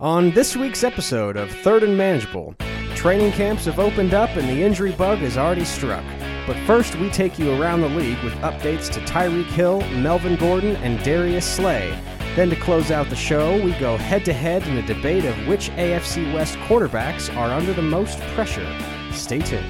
On this week's episode of Third and Manageable, training camps have opened up and the injury bug has already struck. But first, we take you around the league with updates to Tyreek Hill, Melvin Gordon, and Darius Slay. Then, to close out the show, we go head to head in a debate of which AFC West quarterbacks are under the most pressure. Stay tuned.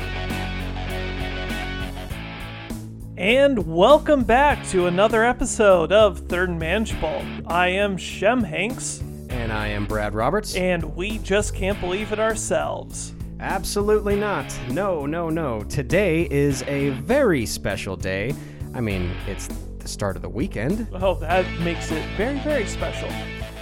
And welcome back to another episode of Third and Manageable. I am Shem Hanks, And I am Brad Roberts. and we just can't believe it ourselves. Absolutely not. No, no, no. Today is a very special day. I mean, it's the start of the weekend, Oh, that makes it very, very special.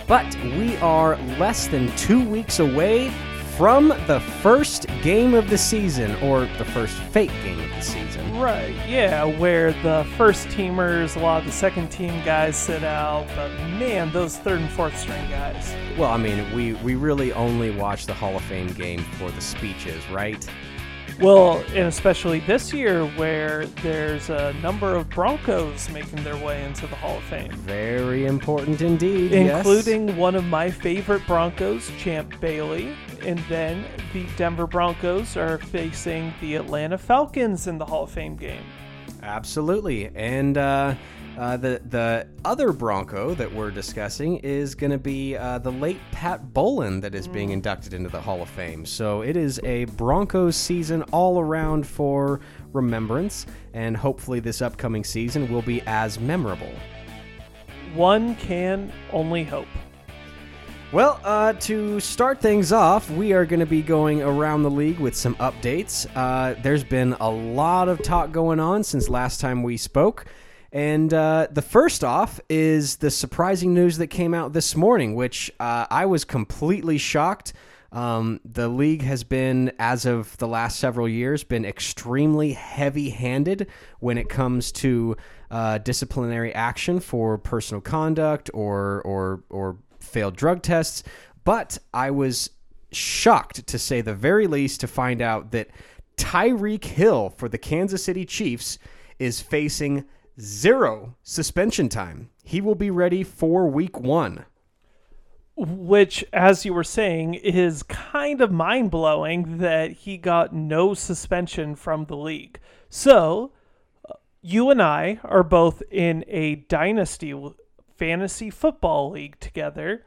but we are less than two weeks away from the first game of the season, or the first fake game of the season. Right, yeah, where the first teamers, a lot of the second team guys sit out, but man, those third and fourth string guys. Well, I mean, we, we really only watch the Hall of Fame game for the speeches, right? Well, and especially this year where there's a number of Broncos making their way into the Hall of Fame. Very important indeed. yes. including one of my favorite Broncos, Champ Bailey. And then the Denver Broncos are facing the Atlanta Falcons in the Hall of Fame game. Absolutely, and uh, uh, the the other Bronco that we're discussing is going to be uh, the late Pat Bowlen that is being inducted into the Hall of Fame. So it is a Broncos season all around for remembrance, and hopefully this upcoming season will be as memorable. One can only hope. Well, uh, to start things off, we are going to be going around the league with some updates. Uh, there's been a lot of talk going on since last time we spoke. And uh, the first off is the surprising news that came out this morning, which uh, I was completely shocked. Um, the league has been, as of the last several years, been extremely heavy-handed when it comes to uh, disciplinary action for personal conduct or or or failed drug tests. But I was shocked, to say the very least, to find out that Tyreek Hill for the Kansas City Chiefs is facing zero suspension time. He will be ready for Week One. Which, as you were saying, is kind of mind blowing that he got no suspension from the league. So, uh, you and I are both in a dynasty fantasy football league together.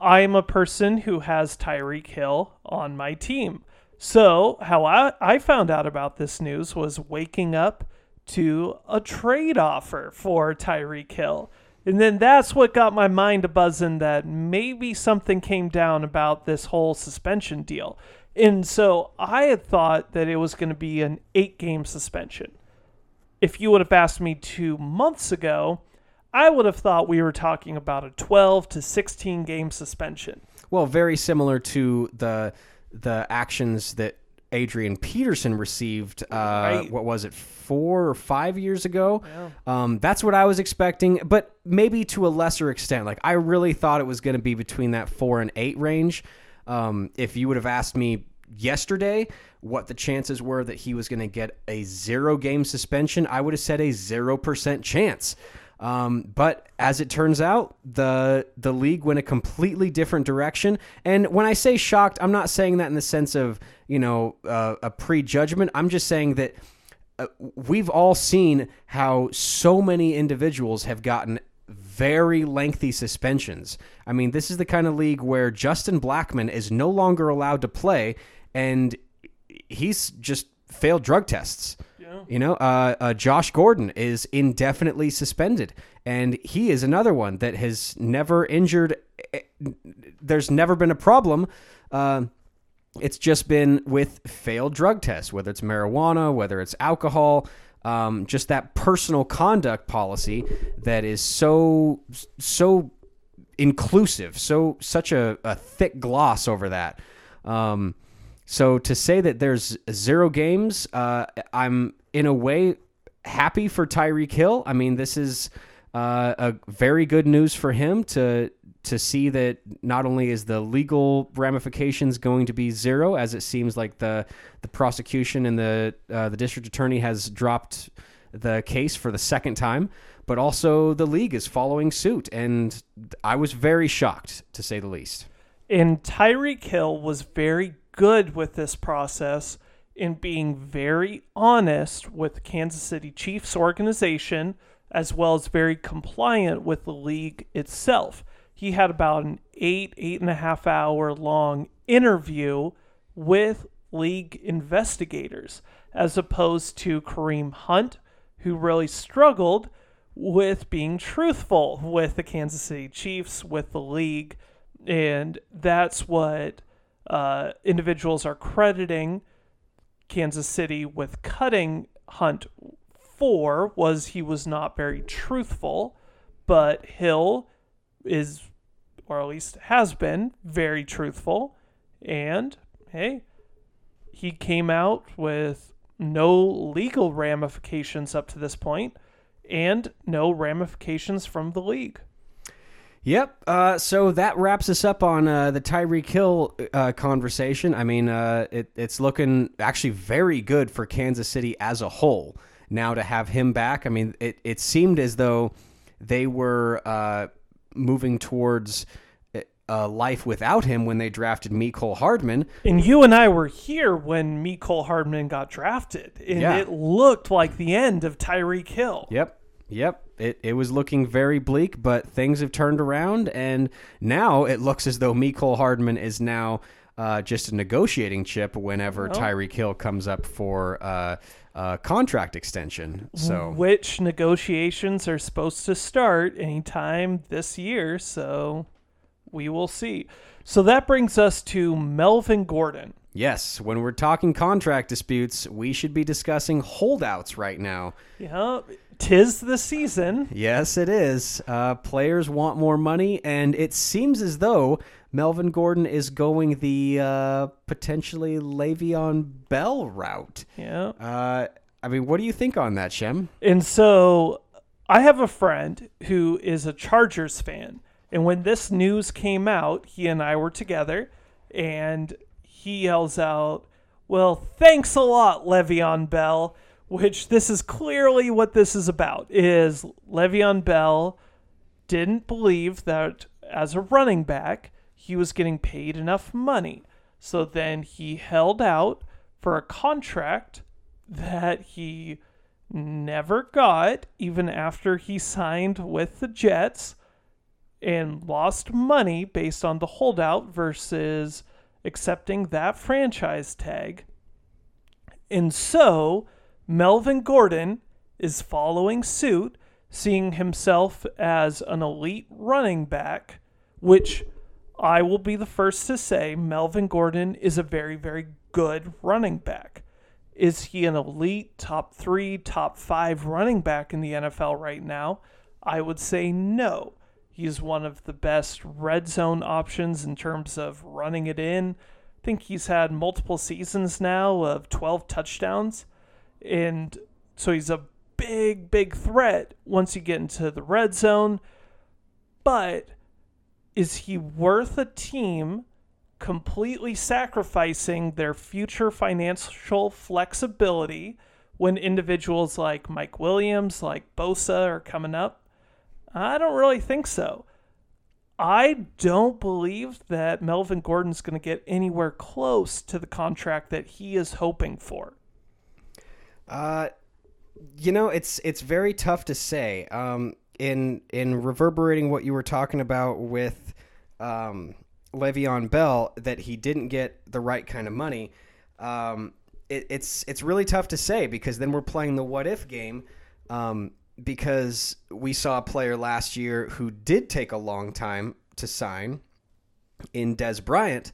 I am a person who has Tyreek Hill on my team. So, how I, I found out about this news was waking up to a trade offer for Tyreek Hill. And then that's what got my mind buzzing that maybe something came down about this whole suspension deal. And so I had thought that it was going to be an eight game suspension. If you would have asked me two months ago, I would have thought we were talking about a 12 to 16 game suspension. Well, very similar to the the actions that Adrian Peterson received. Uh, Right. What was it, four or five years ago? Um, that's what I was expecting, but maybe to a lesser extent. Like I really thought it was going to be between that four and eight range. Um, if you would have asked me yesterday what the chances were that he was going to get a zero game suspension, I would have said a zero percent chance. Um, but as it turns out, the the league went a completely different direction. And when I say shocked, I'm not saying that in the sense of you know uh, a prejudgment. I'm just saying that uh, we've all seen how so many individuals have gotten very lengthy suspensions. I mean, this is the kind of league where Justin Blackmon is no longer allowed to play, and he's just failed drug tests. You know, uh, uh, Josh Gordon is indefinitely suspended, and he is another one that has never injured. eh, There's never been a problem. Uh, it's just been with failed drug tests, whether it's marijuana, whether it's alcohol, um, just that personal conduct policy that is so so inclusive, so such a, a thick gloss over that. Um, so to say that there's zero games, uh, I'm in a way happy for Tyreek Hill. I mean, this is uh, a very good news for him to to see that not only is the legal ramifications going to be zero, as it seems like the the prosecution and the uh, the district attorney has dropped the case for the second time, but also the league is following suit, and I was very shocked to say the least. And Tyreek Hill was very good with this process in being very honest with the Kansas City Chiefs organization, as well as very compliant with the league itself. He had about an eight, eight and a half hour long interview with league investigators, as opposed to Kareem Hunt, who really struggled with being truthful with the Kansas City Chiefs, with the league. And that's what uh, individuals are crediting Kansas City with cutting Hunt for was he was not very truthful, but Hill is, or at least has been, very truthful. And hey, he came out with no legal ramifications up to this point and no ramifications from the league. Yep. Uh, so that wraps us up on uh, the Tyreek Hill uh, conversation. I mean, uh, it, it's looking actually very good for Kansas City as a whole now to have him back. I mean, it, it seemed as though they were uh, moving towards uh, life without him when they drafted Mecole Hardman. And you and I were here when Mecole Hardman got drafted, and Yeah. it looked like the end of Tyreek Hill. Yep. Yep. It, it was looking very bleak, but things have turned around, and now it looks as though Mecole Hardman is now uh, just a negotiating chip whenever Tyreek Hill comes up for uh, uh, contract extension. So Which negotiations are supposed to start anytime this year, so we will see. So that brings us to Melvin Gordon. yes, when we're talking contract disputes, we should be discussing holdouts right now. Yeah, tis the season. Yes, it is. Uh, players want more money, and it seems as though Melvin Gordon is going the uh, potentially Le'Veon Bell route. Yeah. Uh, I mean, what do you think on that, Shem? And so I have a friend who is a Chargers fan. And when this news came out, he and I were together and he yells out, Well, thanks a lot, Le'Veon Bell. Which this is clearly what this is about is Le'Veon Bell didn't believe that as a running back he was getting paid enough money. So then he held out for a contract that he never got even after he signed with the Jets and lost money based on the holdout versus accepting that franchise tag. And so Melvin Gordon is following suit, seeing himself as an elite running back, which I will be the first to say Melvin Gordon is a very, very good running back. Is he an elite top three, top five running back in the NFL right now? I would say no. He's one of the best red zone options in terms of running it in. I think he's had multiple seasons now of 12 touchdowns. And so he's a big, big threat once you get into the red zone. But is he worth a team completely sacrificing their future financial flexibility when individuals like Mike Williams, like Bosa are coming up? I don't really think so. I don't believe that Melvin Gordon's going to get anywhere close to the contract that he is hoping for. Uh, you know, it's it's very tough to say. Um, in in reverberating what you were talking about with um, Le'Veon Bell, that he didn't get the right kind of money. Um, it, it's it's really tough to say because then we're playing the what if game. Um, because we saw a player last year who did take a long time to sign in Dez Bryant,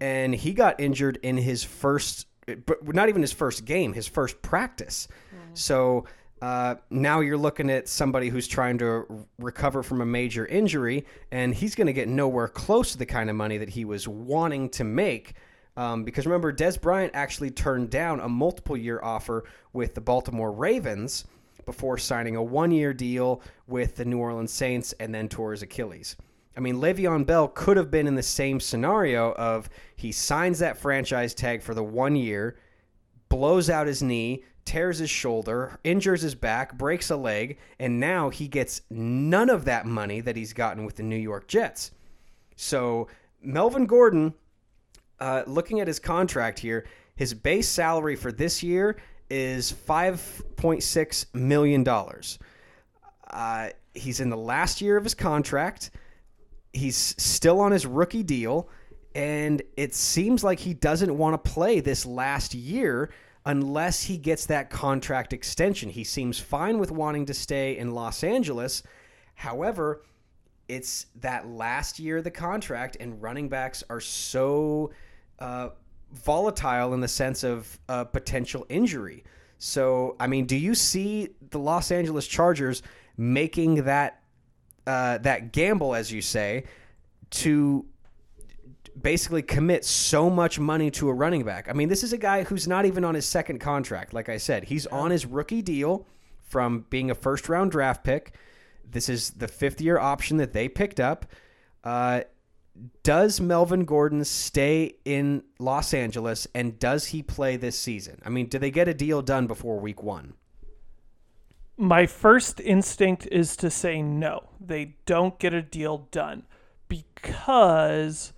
and he got injured in his first, but not even his first game, his first practice. So uh, now you're looking at somebody who's trying to recover from a major injury, and he's going to get nowhere close to the kind of money that he was wanting to make. Um, because remember, Dez Bryant actually turned down a multiple year offer with the Baltimore Ravens before signing a one year deal with the New Orleans Saints and then tore his Achilles. I mean, Le'Veon Bell could have been in the same scenario of he signs that franchise tag for the one year, blows out his knee, tears his shoulder, injures his back, breaks a leg, and now he gets none of that money that he's gotten with the New York Jets. So Melvin Gordon, uh, looking at his contract here, his base salary for this year is $5.6 million. Uh, he's in the last year of his contract. He's still on his rookie deal. And it seems like he doesn't want to play this last year unless he gets that contract extension. He seems fine with wanting to stay in Los Angeles. However, it's that last year of the contract, and running backs are so uh, volatile in the sense of uh, potential injury. So, I mean, do you see the Los Angeles Chargers making that uh, that gamble, as you say, to basically commit so much money to a running back? I mean, this is a guy who's not even on his second contract. Like I said, he's on his rookie deal from being a first round draft pick. This is the fifth year option that they picked up. Uh, does Melvin Gordon stay in Los Angeles and does he play this season? I mean, do they get a deal done before week one? My first instinct is to say no. They don't get a deal done because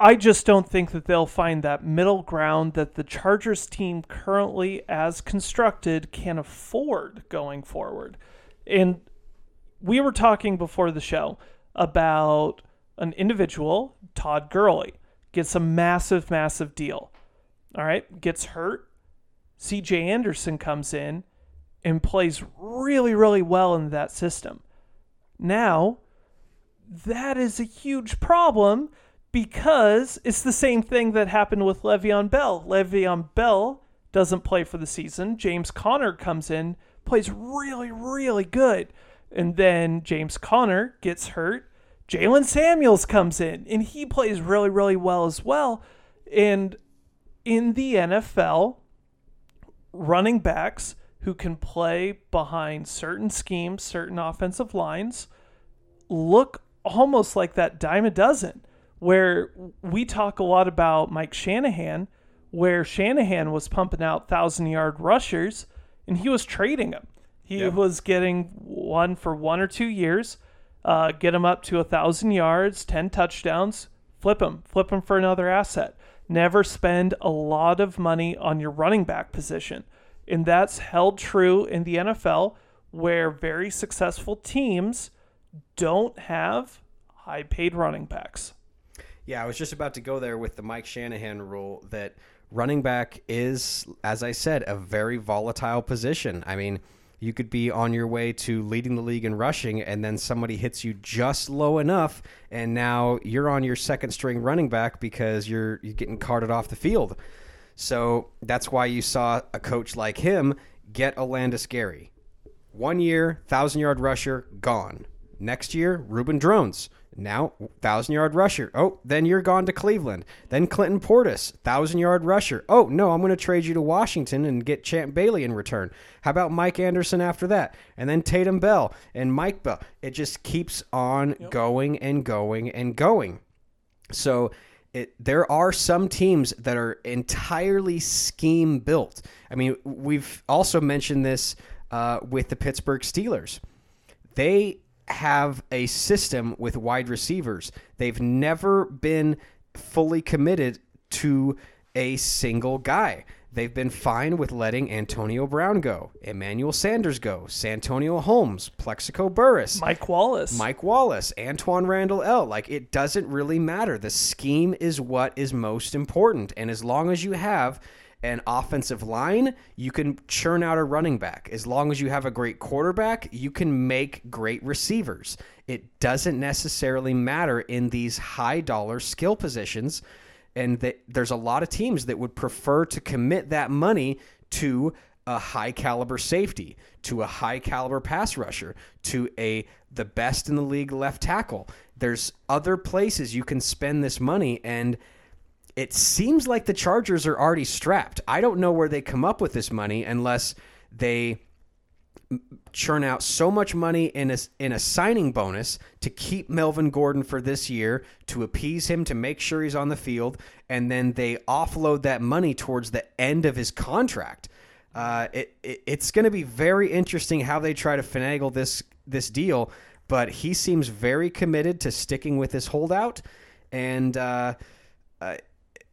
I just don't think that they'll find that middle ground that the Chargers team currently, as constructed, can afford going forward. And we were talking before the show about an individual, Todd Gurley, gets a massive, massive deal. All right, gets hurt. CJ Anderson comes in and plays really, really well in that system. Now, that is a huge problem because it's the same thing that happened with Le'Veon Bell. Le'Veon Bell doesn't play for the season. James Conner comes in, plays really, really good. And then James Conner gets hurt Jaylen Samuels comes in and he plays really, really well as well. And in the NFL, running backs who can play behind certain schemes, certain offensive lines, look almost like that dime a dozen. Where we talk a lot about Mike Shanahan, where Shanahan was pumping out thousand yard rushers and he was trading them. He yep. was getting one for one or two years uh, get him up to a thousand yards, ten touchdowns, flip him, flip him for another asset. Never spend a lot of money on your running back position, and that's held true in the NFL, where very successful teams don't have high-paid running backs. Yeah, I was just about to go there with the Mike Shanahan rule that running back is, as I said, a very volatile position. I mean you could be on your way to leading the league in rushing, and then somebody hits you just low enough, and now you're on your second string running back because you're you're getting carted off the field. So that's why you saw a coach like him get Olandis Gary. One year, thousand yard rusher, gone. Next year, Reuben Droughns. Now, thousand yard rusher. Oh, then you're gone to Cleveland. Then Clinton Portis, thousand yard rusher. Oh no, I'm going to trade you to Washington and get Champ Bailey in return. How about Mike Anderson after that? And then Tatum Bell and Mike Bell. It just keeps on yep. going and going and going. So it, there are some teams that are entirely scheme built. I mean, we've also mentioned this uh, with the Pittsburgh Steelers. They have a system with wide receivers. They've never been fully committed to a single guy. They've been fine with letting Antonio Brown go, Emmanuel Sanders go, Santonio Holmes, Plaxico Burress, Mike Wallace, Mike Wallace, Antwaan Randle El. Like it doesn't really matter. The scheme is what is most important, and as long as you have an offensive line, you can churn out a running back. As long as you have a great quarterback, you can make great receivers. It doesn't necessarily matter in these high dollar skill positions. And there's a lot of teams that would prefer to commit that money to a high caliber safety, to a high caliber pass rusher, to a the best in the league left tackle. There's other places you can spend this money and it seems like the Chargers are already strapped. I don't know where they come up with this money unless they churn out so much money in a, in a signing bonus to keep Melvin Gordon for this year, to appease him, to make sure he's on the field, and then they offload that money towards the end of his contract. Uh, it, it, it's going to be very interesting how they try to finagle this this deal. but he seems very committed to sticking with his holdout. And uh, uh,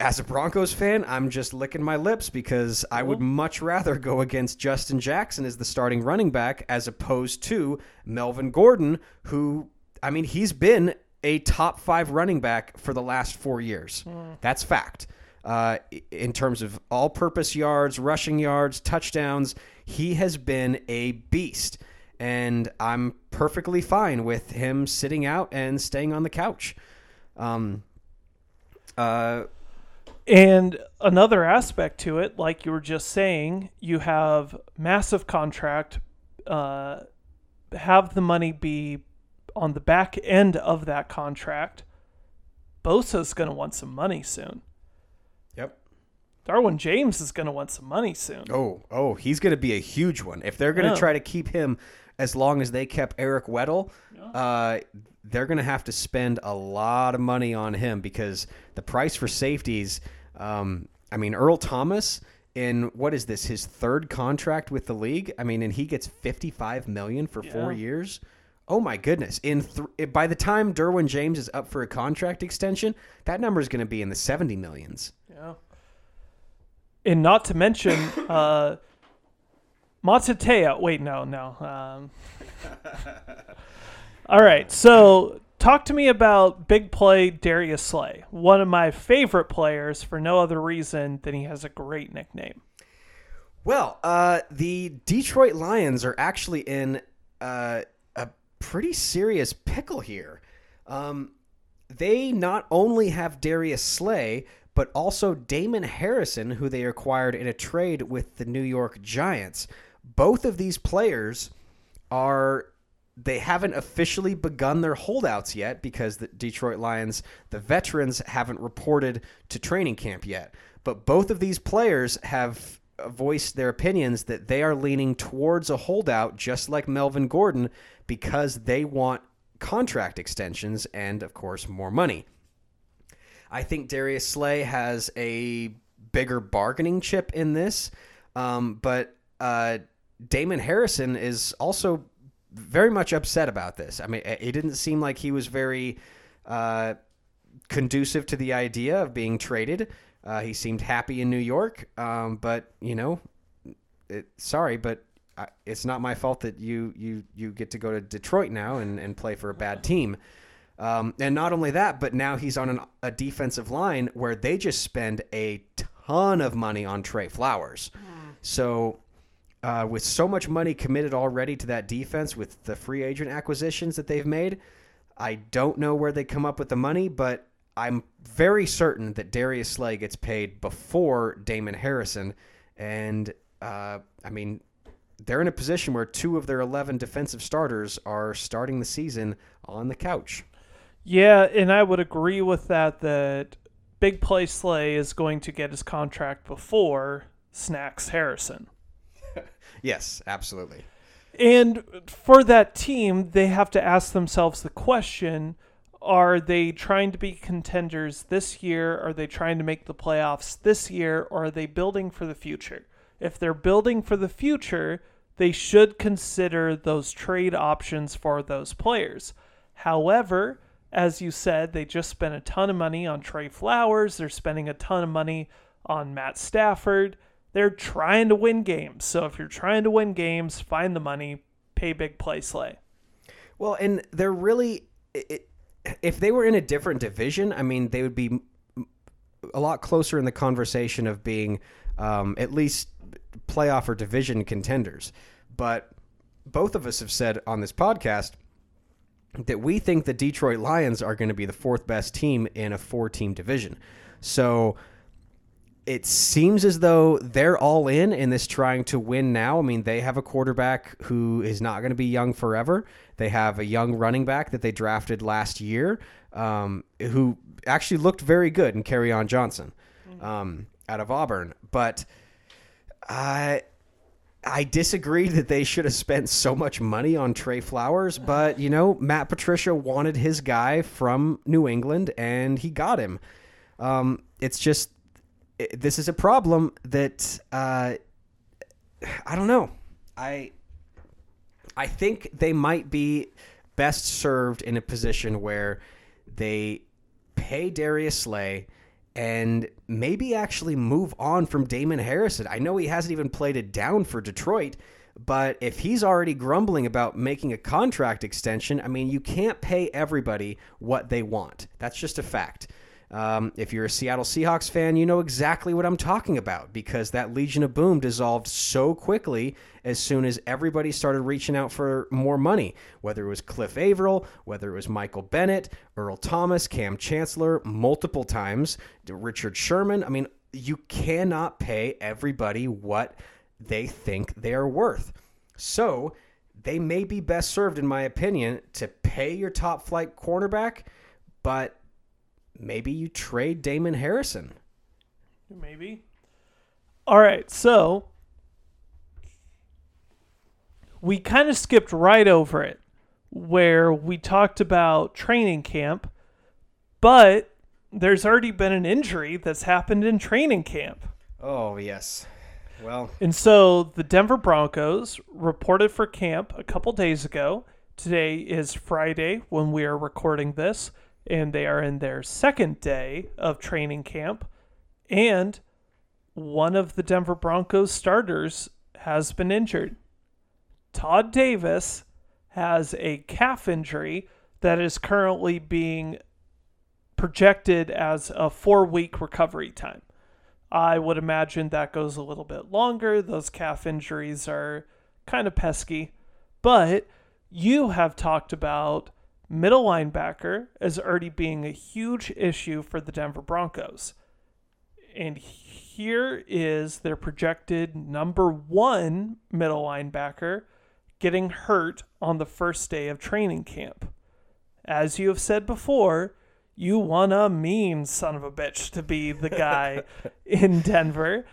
as a Broncos fan, I'm just licking my lips because I would much rather go against Justin Jackson as the starting running back as opposed to Melvin Gordon, who, I mean, he's been a top five running back for the last four years. That's fact. Uh, in terms of all purpose yards, rushing yards, touchdowns, he has been a beast. And I'm perfectly fine with him sitting out and staying on the couch. Um, uh, And another aspect to it, like you were just saying, you have massive contract, uh, have the money be on the back end of that contract. Bosa's going to want some money soon. yep. Derwin James is going to want some money soon. Oh, oh, he's going to be a huge one. If they're going to Yeah. try to keep him as long as they kept Eric Weddle, uh, they're going to have to spend a lot of money on him because the price for safeties. Um, I mean, Earl Thomas in what is this? His third contract with the league. I mean, and he gets fifty-five million for four years. Oh my goodness! In th- by the time Derwin James is up for a contract extension, that number is going to be in the seventy millions. Yeah. And not to mention, uh, Matateo. Wait, no, no. Um, all right. So, talk to me about big play Darius Slay, one of my favorite players for no other reason than he has a great nickname. Well, uh, the Detroit Lions are actually in uh, a pretty serious pickle here. Um, they not only have Darius Slay, but also Damon Harrison, who they acquired in a trade with the New York Giants. Both of these players are they haven't officially begun their holdouts yet because the Detroit Lions, the veterans, haven't reported to training camp yet. But both of these players have voiced their opinions that they are leaning towards a holdout, just like Melvin Gordon, because they want contract extensions and, of course, more money. I think Darius Slay has a bigger bargaining chip in this, um, but uh, Damon Harrison is also very much upset about this. I mean, it didn't seem like he was very uh, conducive to the idea of being traded. Uh, he seemed happy in New York, um, but you know, it, sorry, but I, it's not my fault that you you you get to go to Detroit now and, and play for a bad team. Um, and not only that, but now he's on an, a defensive line where they just spend a ton of money on Trey Flowers. So, uh, with so much money committed already to that defense with the free agent acquisitions that they've made, I don't know where they come up with the money, but I'm very certain that Darius Slay gets paid before Damon Harrison. And, uh, I mean, they're in a position where two of their 11 defensive starters are starting the season on the couch. Yeah, and I would agree with that. That big play Slay is going to get his contract before Snacks Harrison. Yes, absolutely. And for that team, they have to ask themselves the question are they trying to be contenders this year? Are they trying to make the playoffs this year? Or are they building for the future? If they're building for the future, they should consider those trade options for those players. However, as you said, they just spent a ton of money on Trey Flowers. They're spending a ton of money on Matt Stafford. They're trying to win games. So if you're trying to win games, find the money, pay big play slay. Well, and they're really, it, if they were in a different division, I mean, they would be a lot closer in the conversation of being um, at least playoff or division contenders. But both of us have said on this podcast that we think the Detroit Lions are going to be the fourth best team in a four team division. So it seems as though they're all in in this trying to win now. I mean, they have a quarterback who is not going to be young forever. They have a young running back that they drafted last year um, who actually looked very good in Kerryon Johnson um, out of Auburn. But I. I disagree that they should have spent so much money on Trey Flowers, but you know, Matt Patricia wanted his guy from New England and he got him. Um, it's just this is a problem that uh, I don't know. I I think they might be best served in a position where they pay Darius Slay and maybe actually move on from Damon Harrison. I know he hasn't even played it down for Detroit, but if he's already grumbling about making a contract extension, I mean, you can't pay everybody what they want. That's just a fact. Um, if you're a Seattle Seahawks fan, you know exactly what I'm talking about because that Legion of Boom dissolved so quickly as soon as everybody started reaching out for more money, whether it was Cliff Avril, whether it was Michael Bennett, Earl Thomas, Kam Chancellor, multiple times, Richard Sherman. I mean, you cannot pay everybody what they think they are worth. So they may be best served, in my opinion, to pay your top flight cornerback, but maybe you trade Damon Harrison. Maybe. All right, so we kind of skipped right over it where we talked about training camp, but there's already been an injury that's happened in training camp. Oh, yes. Well, and so the Denver Broncos reported for camp a couple days ago. Today is Friday when we are recording this and they are in their second day of training camp. And one of the Denver Broncos starters has been injured. Todd Davis has a calf injury that is currently being projected as a four week recovery time. I would imagine that goes a little bit longer. Those calf injuries are kind of pesky. But you have talked about middle linebacker is already being a huge issue for the Denver Broncos. And here is their projected number one middle linebacker getting hurt on the first day of training camp. As you have said before, you want a mean son of a bitch to be the guy in Denver.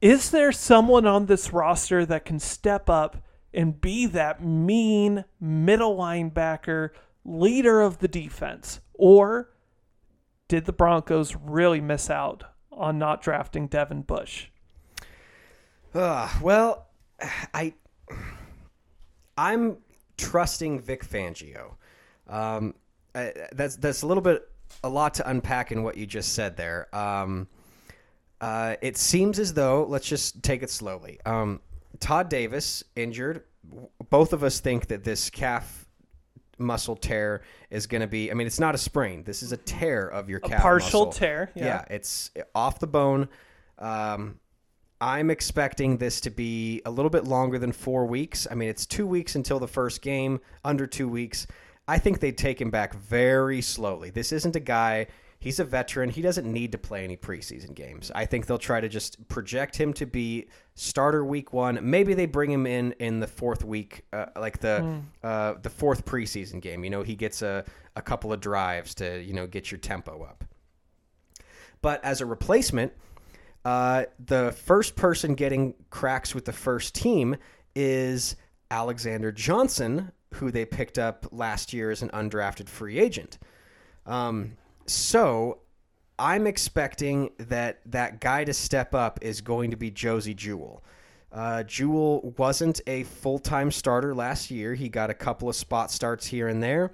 Is there someone on this roster that can step up and be that mean middle linebacker leader of the defense? Or did the Broncos really miss out on not drafting Devin Bush? Uh, well, I I'm trusting Vic Fangio. Um, I, that's that's a little bit a lot to unpack in what you just said there. Um, uh, it seems as though let's just take it slowly. Um, Todd Davis injured. Both of us think that this calf muscle tear is going to be. I mean, it's not a sprain. This is a tear of your calf. A partial muscle. tear. Yeah. yeah. it's off the bone. Um, I'm expecting this to be a little bit longer than four weeks. I mean, it's two weeks until the first game, under two weeks. I think they'd take him back very slowly. This isn't a guy He's a veteran. He doesn't need to play any preseason games. I think they'll try to just project him to be starter week one. Maybe they bring him in in the fourth week, uh, like the mm. uh, the fourth preseason game. You know, he gets a, a couple of drives to you know get your tempo up. But as a replacement, uh, the first person getting cracks with the first team is Alexander Johnson, who they picked up last year as an undrafted free agent. Um, so I'm expecting that that guy to step up is going to be Josey Jewell. Uh, Jewell wasn't a full time starter last year. He got a couple of spot starts here and there,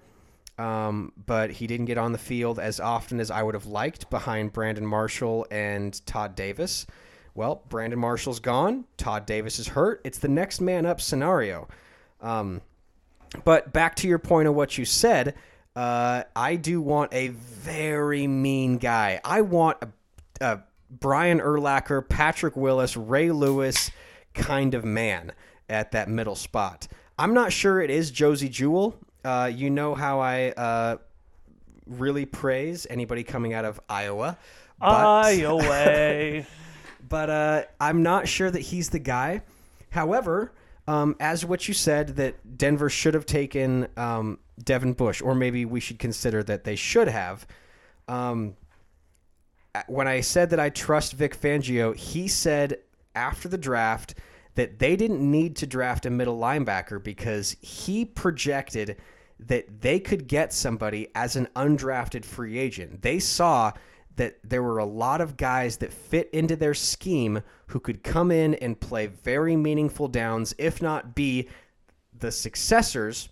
um, but he didn't get on the field as often as I would have liked behind Brandon Marshall and Todd Davis. Well, Brandon Marshall's gone. Todd Davis is hurt. It's the next man up scenario. Um, but back to your point of what you said, uh, I do want a very mean guy. I want a, a Brian Urlacher, Patrick Willis, Ray Lewis kind of man at that middle spot. I'm not sure it is Josey Jewell. Uh, you know how I uh, really praise anybody coming out of Iowa. But, Iowa. but uh, I'm not sure that he's the guy. However, um, as what you said, that Denver should have taken um, Devin Bush, or maybe we should consider that they should have. Um, when I said that I trust Vic Fangio, he said after the draft that they didn't need to draft a middle linebacker because he projected that they could get somebody as an undrafted free agent. They saw that there were a lot of guys that fit into their scheme who could come in and play very meaningful downs, if not be the successors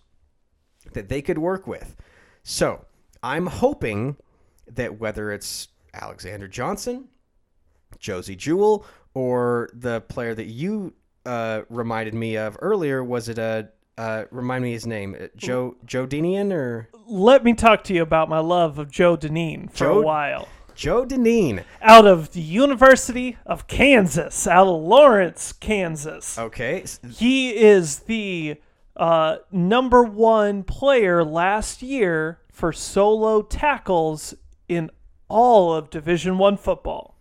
that they could work with. So I'm hoping that whether it's Alexander Johnson, Josey Jewell, or the player that you uh, reminded me of earlier, was it a uh, remind me his name, uh, Joe Joe Dineen or Let me talk to you about my love of Joe Dineen for Joe- a while. Joe Dineen? Out of the University of Kansas, out of Lawrence, Kansas. Okay, He is the uh, number one player last year for solo tackles in all of Division One football.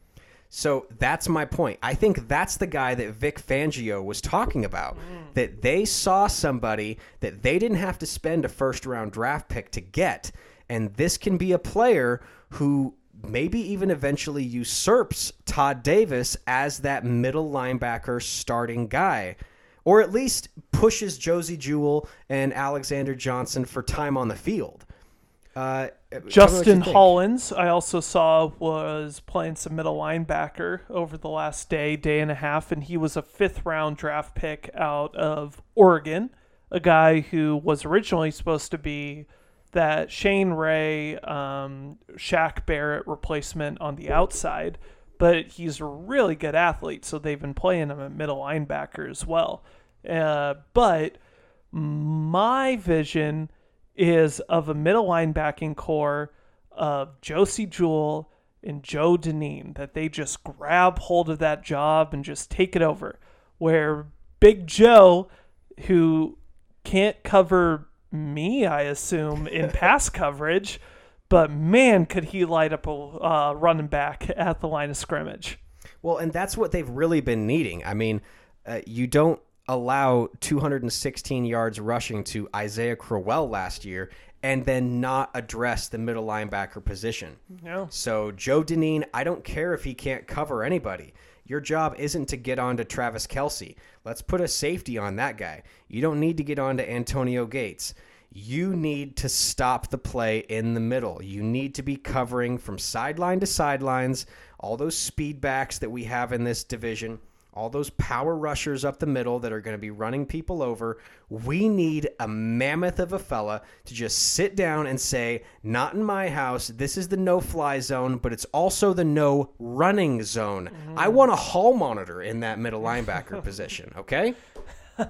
So that's my point. I think that's the guy that Vic Fangio was talking about. That they saw somebody that they didn't have to spend a first round draft pick to get. And this can be a player who maybe even eventually usurps Todd Davis as that middle linebacker starting guy. Or at least pushes Josey Jewell and Alexander Johnson for time on the field. Uh, tell me what you Justin. Hollins, I also saw was playing some middle linebacker over the last day, day and a half, and he was a fifth round draft pick out of Oregon, a guy who was originally supposed to be that Shane Ray, um, Shaq Barrett replacement on the outside, but he's a really good athlete, so they've been playing him at middle linebacker as well. Uh, but my vision is of a middle linebacking core of Josey Jewell and Joe Dineen that they just grab hold of that job and just take it over. Where Big Joe, who can't cover me, I assume, in pass coverage, but man, could he light up a uh, running back at the line of scrimmage. Well, and that's what they've really been needing. I mean, uh, you don't allow 216 yards rushing to Isaiah Crowell last year and then not address the middle linebacker position. Yeah. So, Joe Dineen, I don't care if he can't cover anybody. Your job isn't to get on to Travis Kelce. Let's put a safety on that guy. You don't need to get on to Antonio Gates. You need to stop the play in the middle. You need to be covering from sideline to sidelines, all those speed backs that we have in this division, all those power rushers up the middle that are going to be running people over. We need a mammoth of a fella to just sit down and say, Not in my house. This is the no fly zone, but it's also the no running zone. I mm. want a hall monitor in that middle linebacker position, okay?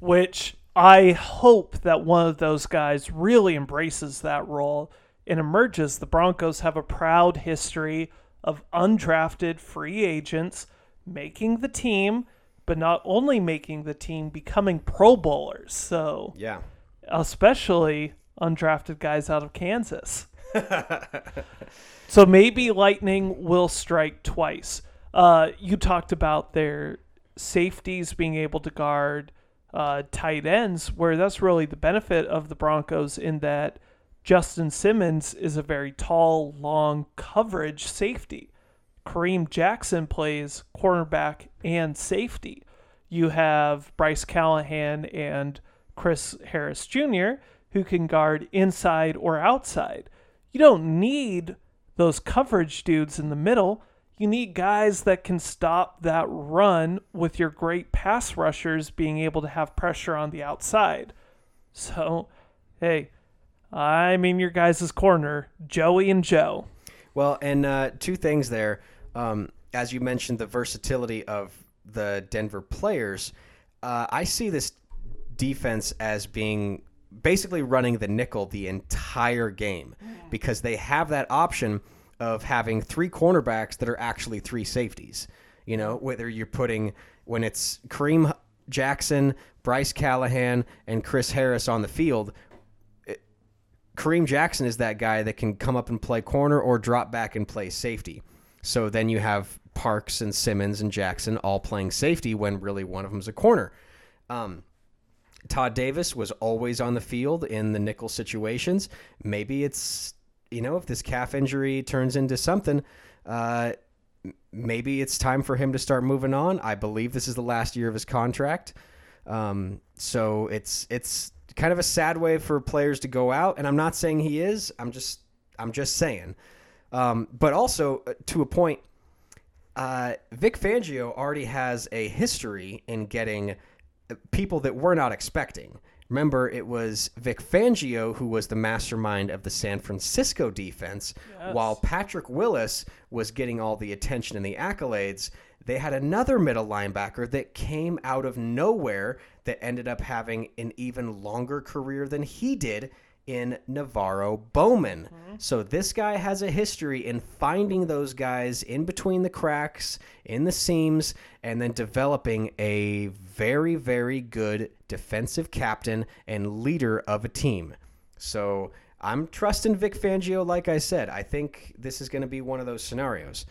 which I hope that one of those guys really embraces that role and emerges. The Broncos have a proud history of undrafted free agents making the team, but not only making the team, becoming Pro Bowlers. So, Yeah. especially undrafted guys out of Kansas. so maybe lightning will strike twice. Uh, you talked about their safeties being able to guard uh, tight ends, where that's really the benefit of the Broncos in that Justin Simmons is a very tall, long coverage safety. Kareem Jackson plays cornerback and safety. You have Bryce Callahan and Chris Harris Jr., who can guard inside or outside. You don't need those coverage dudes in the middle. You need guys that can stop that run with your great pass rushers being able to have pressure on the outside. So, hey, I'm in your guys' corner, Joey and Joe. Well, and uh, two things there. Um, as you mentioned, the versatility of the Denver players. Uh, I see this defense as being basically running the nickel the entire game because they have that option of having three cornerbacks that are actually three safeties. You know, whether you're putting when it's Kareem Jackson, Bryce Callahan, and Chris Harris on the field, Kareem Jackson is that guy that can come up and play corner or drop back and play safety. So then you have Parks and Simmons and Jackson all playing safety when really one of them's a corner. Um, Todd Davis was always on the field in the nickel situations. Maybe it's you know if this calf injury turns into something, uh, maybe it's time for him to start moving on. I believe this is the last year of his contract, um, so it's it's kind of a sad way for players to go out. And I'm not saying he is. I'm just I'm just saying. Um, but also uh, to a point, uh, Vic Fangio already has a history in getting people that we're not expecting. Remember, it was Vic Fangio who was the mastermind of the San Francisco defense, while Patrick Willis was getting all the attention and the accolades. They had another middle linebacker that came out of nowhere that ended up having an even longer career than he did in NaVorro Bowman. So this guy has a history in finding those guys in between the cracks, in the seams, and then developing a very, very good defensive captain and leader of a team. So I'm trusting Vic Fangio, like I said. I think this is going to be one of those scenarios.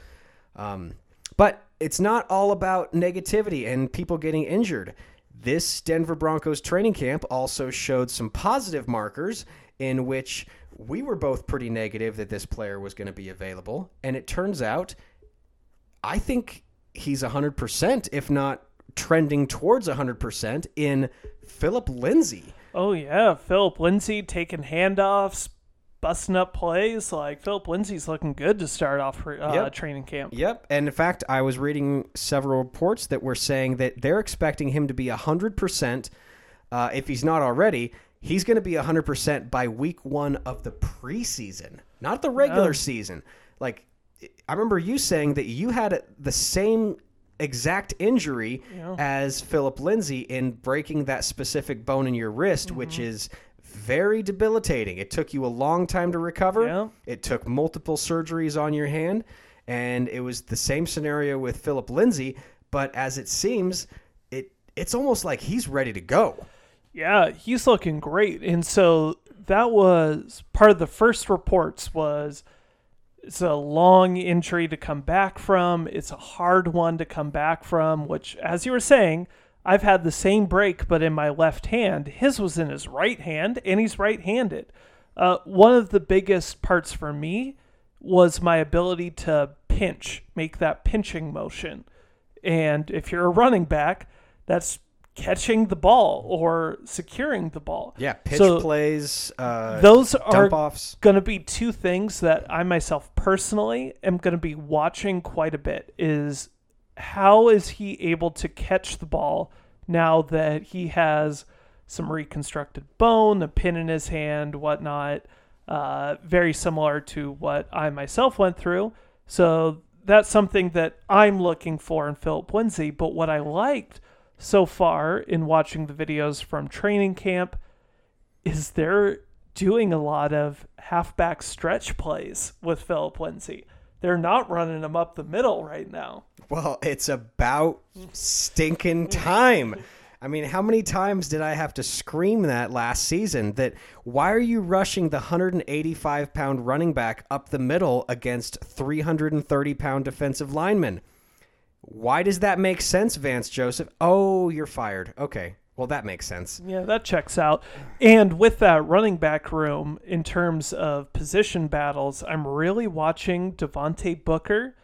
Um, but it's not all about negativity and people getting injured. This Denver Broncos training camp also showed some positive markers in which we were both pretty negative that this player was going to be available. And it turns out, I think he's 100%, if not trending towards 100%, in Philip Lindsay. Oh yeah, Philip Lindsay taking handoffs, busting up plays. Like Philip Lindsay's looking good to start off uh, Yep. training camp. Yep. And in fact, I was reading several reports that were saying that they're expecting him to be 100%. Uh, if he's not already, he's going to be 100% by week one of the preseason, not the regular Oh. season. Like, I remember you saying that you had the same exact injury Yeah. as Philip Lindsay in breaking that specific bone in your wrist, which Mm-hmm. is very debilitating. It took you a long time to recover. Yeah. It took multiple surgeries on your hand, and it was the same scenario with Philip Lindsay. But as it seems, it it's almost like he's ready to go. Yeah, he's looking great. And so that was part of the first reports was it's a long injury to come back from. It's a hard one to come back from, which as you were saying, I've had the same break but in my left hand. His was in his right hand and he's right-handed. Uh, one of the biggest parts for me was my ability to pinch, make that pinching motion. And if you're a running back, that's catching the ball or securing the ball. Yeah, pitch So plays, uh, those are going to be two things that I myself personally am going to be watching quite a bit is how is he able to catch the ball now that he has some reconstructed bone, a pin in his hand, whatnot, uh, very similar to what I myself went through. So that's something that I'm looking for in Philip Lindsay. But what I liked so far in watching the videos from training camp is they're doing a lot of halfback stretch plays with Philip Lindsay. They're not running him up the middle right now. Well, it's about stinking time. I mean, how many times did I have to scream that last season that why are you rushing the 185 pound running back up the middle against 330 pound defensive linemen? Why does that make sense, Vance Joseph? Oh, you're fired. Okay. Well, that makes sense. Yeah, that checks out. And with that running back room, in terms of position battles, I'm really watching Devontae Booker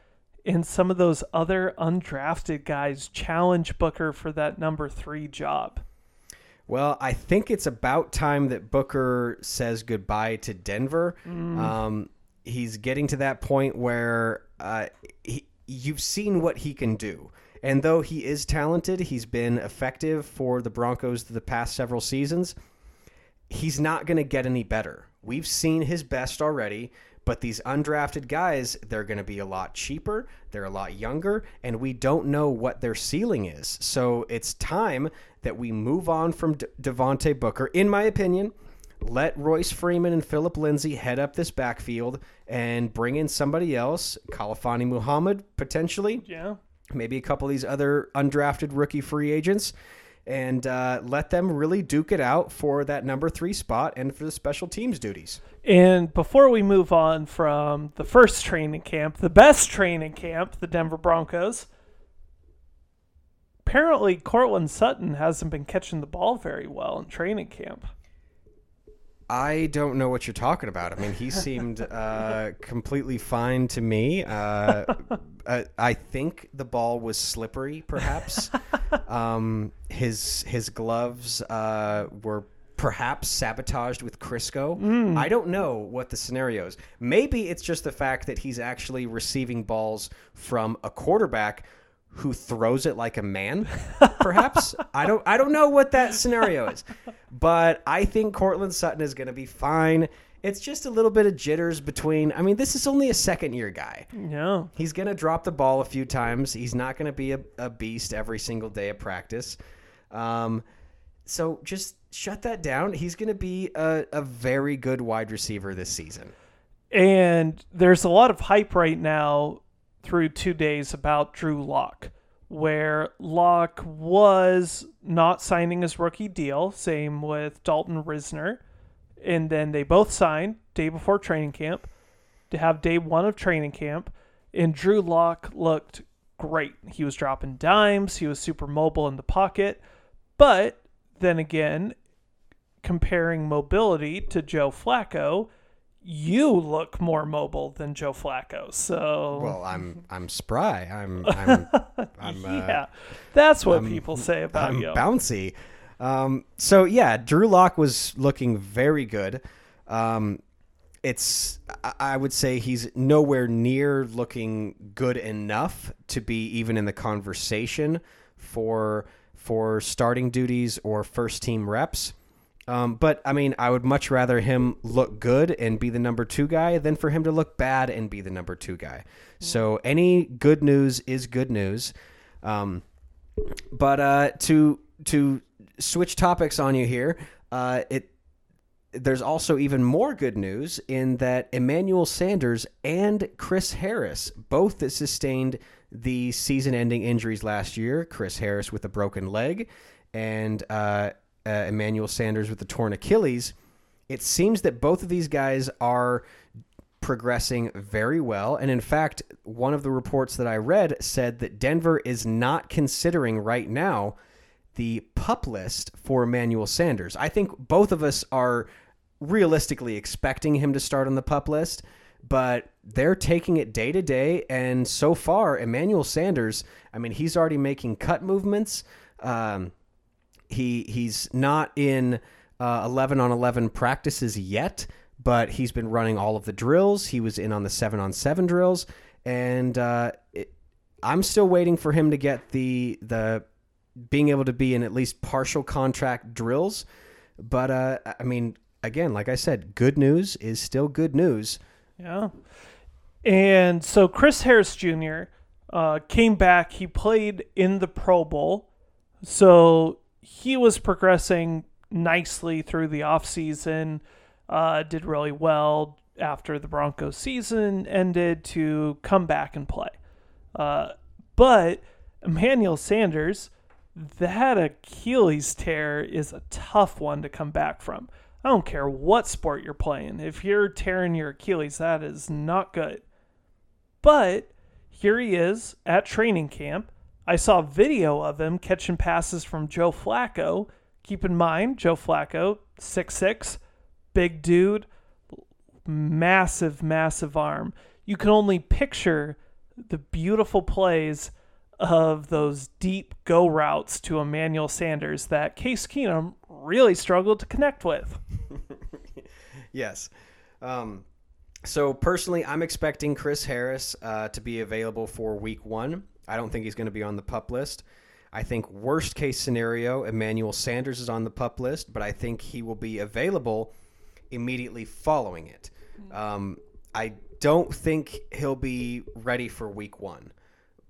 and some of those other undrafted guys challenge Booker for that number three job. Well, I think it's about time that Booker says goodbye to Denver. Um, he's getting to that point where uh, he, you've seen what he can do. And though he is talented, he's been effective for the Broncos the past several seasons. He's not going to get any better. We've seen his best already, but these undrafted guys, they're going to be a lot cheaper, they're a lot younger, and we don't know what their ceiling is. So it's time that we move on from De- Devontae Booker, in my opinion. Let Royce Freeman and Philip Lindsay head up this backfield and bring in somebody else, Khalfani Muhammad, potentially Yeah. maybe a couple of these other undrafted rookie free agents, and uh, let them really duke it out for that number three spot and for the special teams duties. And before we move on from the first training camp, the best training camp, the Denver Broncos, apparently Courtland Sutton hasn't been catching the ball very well in training camp. I don't know what you're talking about. I mean, he seemed uh, completely fine to me. Uh, uh, I think the ball was slippery, perhaps. um, his his gloves uh, were perhaps sabotaged with Crisco. I don't know what the scenario is. Maybe it's just the fact that he's actually receiving balls from a quarterback who throws it like a man, perhaps. I don't I don't know what that scenario is. But I think Courtland Sutton is going to be fine. It's just a little bit of jitters between I mean, this is only a second year guy. Yeah. He's going to drop the ball a few times. He's not going to be a, a beast every single day of practice. Um, so just shut that down. He's going to be a, a very good wide receiver this season. And there's a lot of hype right now through two days about Drew Lock, where Lock was not signing his rookie deal. Same with Dalton Risner. And then they both signed day before training camp to have day one of training camp. And Drew Lock looked great. He was dropping dimes, he was super mobile in the pocket. But then again, comparing mobility to Joe Flacco, you look more mobile than Joe Flacco. So Well, I'm I'm spry. I'm I'm, I'm uh, yeah, that's what people say about I'm you. bouncy. Um, so yeah, Drew Lock was looking very good. Um, it's I would say he's nowhere near looking good enough to be even in the conversation for for starting duties or first team reps. Um, but I mean, I would much rather him look good and be the number two guy than for him to look bad and be the number two guy. So any good news is good news. Um, but uh, to to switch topics on you here, uh, it there's also even more good news in that Emmanuel Sanders and Chris Harris both sustained the season-ending injuries last year. Chris Harris with a broken leg, and uh, uh, Emmanuel Sanders with the torn Achilles. It seems that both of these guys are progressing very well. And in fact, one of the reports that I read said that Denver is not considering right now the pup list for Emmanuel Sanders. I think both of us are realistically expecting him to start on the pup list, but they're taking it day to day. And so far, Emmanuel Sanders, I mean, he's already making cut movements. Um, he he's not in uh, 11 on 11 practices yet, but he's been running all of the drills. He was in on the 7 on 7 drills, and uh, it, I'm still waiting for him to get the the being able to be in at least partial contract drills. But uh, I mean, again, like I said, good news is still good news. Yeah. And so Chris Harris Jr. Uh, came back. He played in the Pro Bowl. So he was progressing nicely through the offseason, uh, did really well after the Broncos season ended to come back and play. Uh, but Emmanuel Sanders, that Achilles tear is a tough one to come back from. I don't care what sport you're playing. If you're tearing your Achilles, that is not good. But here he is at training camp. I saw video of him catching passes from Joe Flacco. Keep in mind, Joe Flacco, 6'6, big dude, massive, massive arm. You can only picture the beautiful plays of those deep go routes to Emmanuel Sanders that Case Keenum really struggled to connect with. yes. Um, so personally, I'm expecting Chris Harris uh, to be available for Week One. I don't think he's going to be on the pup list. I think worst case scenario, Emmanuel Sanders is on the pup list, but I think he will be available immediately following it. Um, I don't think he'll be ready for Week One,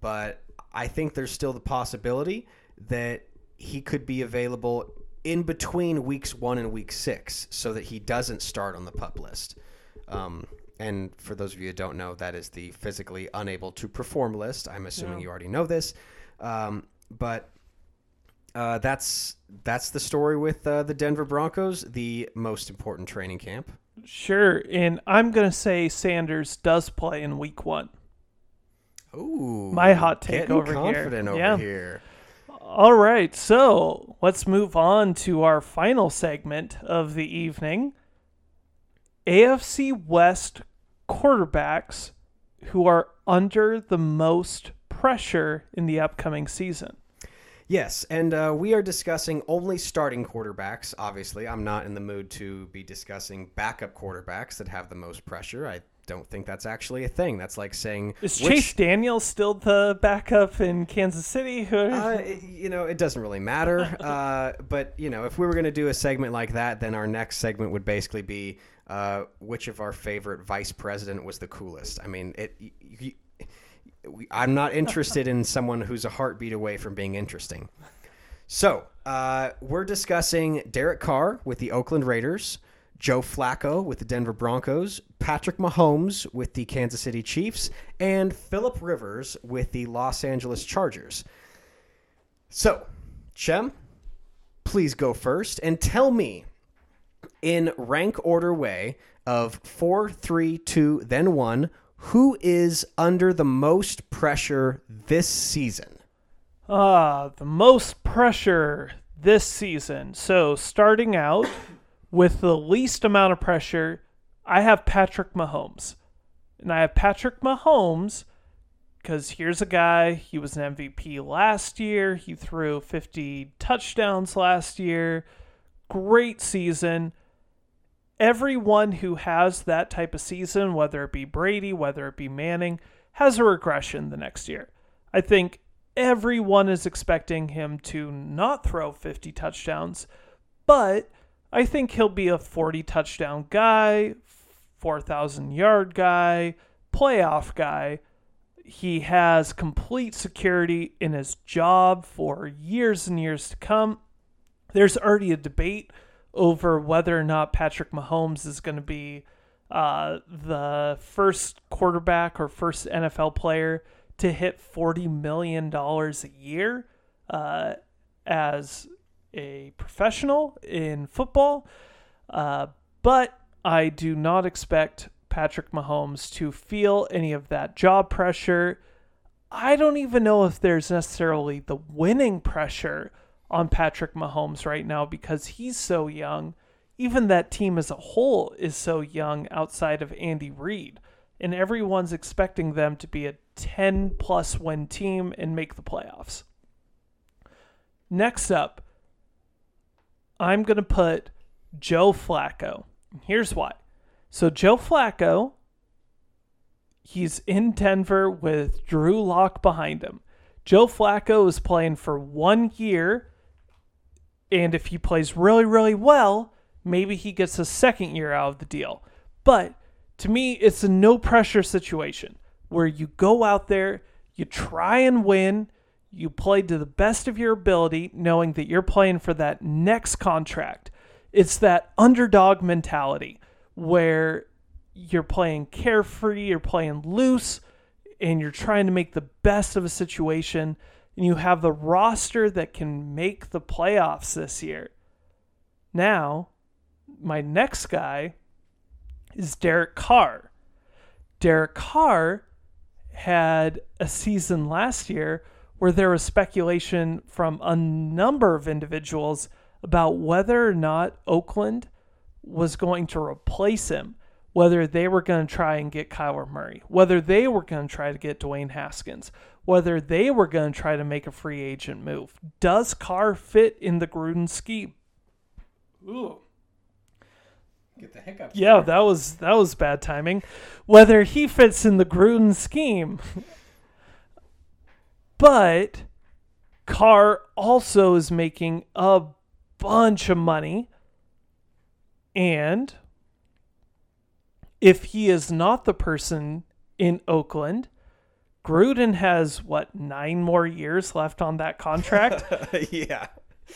but I think there's still the possibility that he could be available in between weeks one and week six so that he doesn't start on the pup list. Um, and for those of you who don't know, that is the physically unable to perform list. I'm assuming you already know this. Um, but uh, that's that's the story with uh, the Denver Broncos, the most important training camp. Sure, and I'm going to say Sanders does play in week one. Ooh, My hot take over here. over Yeah. here. All right, so let's move on to our final segment of the evening AFC West quarterbacks who are under the most pressure in the upcoming season. Yes, and uh, we are discussing only starting quarterbacks. Obviously, I'm not in the mood to be discussing backup quarterbacks that have the most pressure. I don't think that's actually a thing. That's like saying Is which- Chase Daniel still the backup in Kansas City? Uh, it- you know, it doesn't really matter. Uh, but you know, if we were going to do a segment like that, then our next segment would basically be uh, which of our favorite vice president was the coolest. I mean, it. y- y- we- I'm not interested in someone who's a heartbeat away from being interesting. So uh, we're discussing Derek Carr with the Oakland Raiders, Joe Flacco with the Denver Broncos, Patrick Mahomes with the Kansas City Chiefs, and Philip Rivers with the Los Angeles Chargers. So, Shem, please go first and tell me in rank order way of four, three, two, then one, who is under the most pressure this season? Ah, the most pressure this season. So starting out with the least amount of pressure, I have Patrick Mahomes. And I have Patrick Mahomes because here's a guy, he was an MVP last year. He threw 50 touchdowns last year. Great season. Everyone who has that type of season, whether it be Brady, whether it be Manning, has a regression the next year. I think everyone is expecting him to not throw 50 touchdowns, but I think he'll be a 40 touchdown guy, 4,000 yard guy, playoff guy. He has complete security in his job for years and years to come. There's already a debate over whether or not Patrick Mahomes is going to be uh, the first quarterback or first NFL player to hit $40 million a year uh, as a professional in football. Uh, but I do not expect Patrick Mahomes to feel any of that job pressure. I don't even know if there's necessarily the winning pressure on Patrick Mahomes right now because he's so young. Even that team as a whole is so young outside of Andy Reid. And everyone's expecting them to be a 10 plus win team and make the playoffs. Next up, I'm going to put Joe Flacco. Here's why. So, Joe Flacco, he's in Denver with Drew Lock behind him. Joe Flacco is playing for one year, and if he plays really, really well, maybe he gets a second year out of the deal. But to me, it's a no pressure situation where you go out there, you try and win, you played to the best of your ability, knowing that you're playing for that next contract. It's that underdog mentality where you're playing carefree, you're playing loose, and you're trying to make the best of a situation. And you have the roster that can make the playoffs this year. Now, my next guy is Derek Carr. Derek Carr had a season last year where there was speculation from a number of individuals about whether or not Oakland was going to replace him, whether they were going to try and get Kyler Murray, whether they were going to try to get Dwayne Haskins, whether they were going to try to make a free agent move. Does Carr fit in the Gruden scheme? Ooh. Get the hiccups. Yeah, that was that was bad timing. Whether he fits in the Gruden scheme. But Carr also is making a bunch of money. And if he is not the person in Oakland, Gruden has what, nine more years left on that contract? yeah.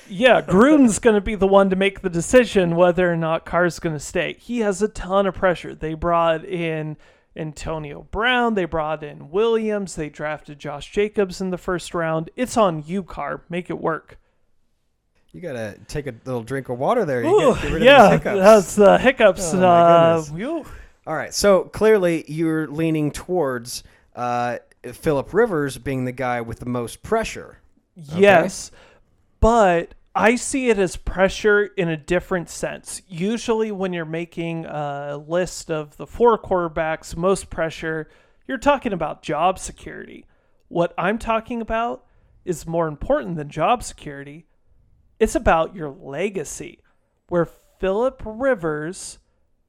yeah, Gruden's going to be the one to make the decision whether or not Carr's going to stay. He has a ton of pressure. They brought in Antonio Brown, they brought in Williams, they drafted Josh Jacobs in the first round. It's on you, Carr. Make it work. You gotta take a little drink of water there. Ooh, get, get rid of yeah, hiccups. that's the hiccups. Oh, uh. All right. So clearly, you're leaning towards uh, Philip Rivers being the guy with the most pressure. Yes, but I see it as pressure in a different sense. Usually, when you're making a list of the four quarterbacks, most pressure, you're talking about job security. What I'm talking about is more important than job security. It's about your legacy, where Philip Rivers,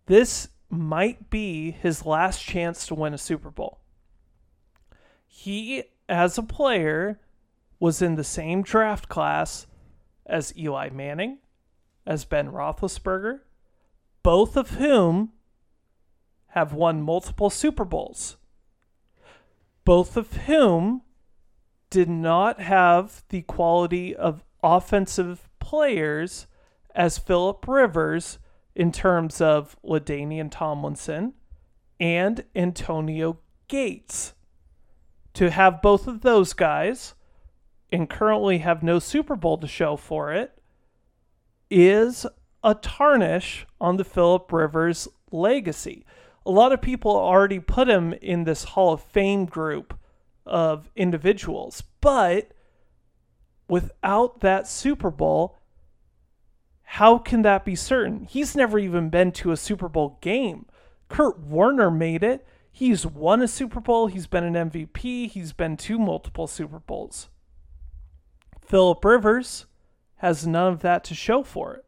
this might be his last chance to win a Super Bowl. He, as a player, was in the same draft class as Eli Manning, as Ben Roethlisberger, both of whom have won multiple Super Bowls, both of whom did not have the quality of offensive players as Philip Rivers in terms of LaDainian Tomlinson and Antonio Gates. To have both of those guys and currently have no Super Bowl to show for it is a tarnish on the Philip Rivers legacy. A lot of people already put him in this Hall of Fame group of individuals, but without that Super Bowl, how can that be certain? He's never even been to a Super Bowl game. Kurt Warner made it. He's won a Super Bowl. He's been an MVP. He's been to multiple Super Bowls. Philip Rivers has none of that to show for it.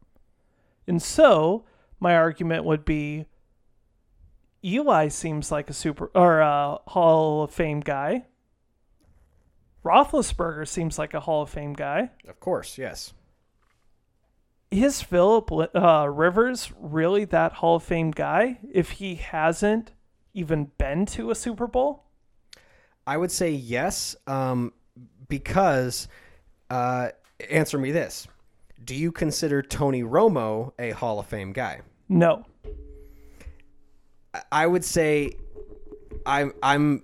And so, my argument would be Eli seems like a super or a Hall of Fame guy. Roethlisberger seems like a Hall of Fame guy. Of course, yes. Is Philip uh, Rivers really that Hall of Fame guy if he hasn't even been to a Super Bowl? I would say yes, um, because uh, answer me this: Do you consider Tony Romo a Hall of Fame guy? No. I would say I'm I'm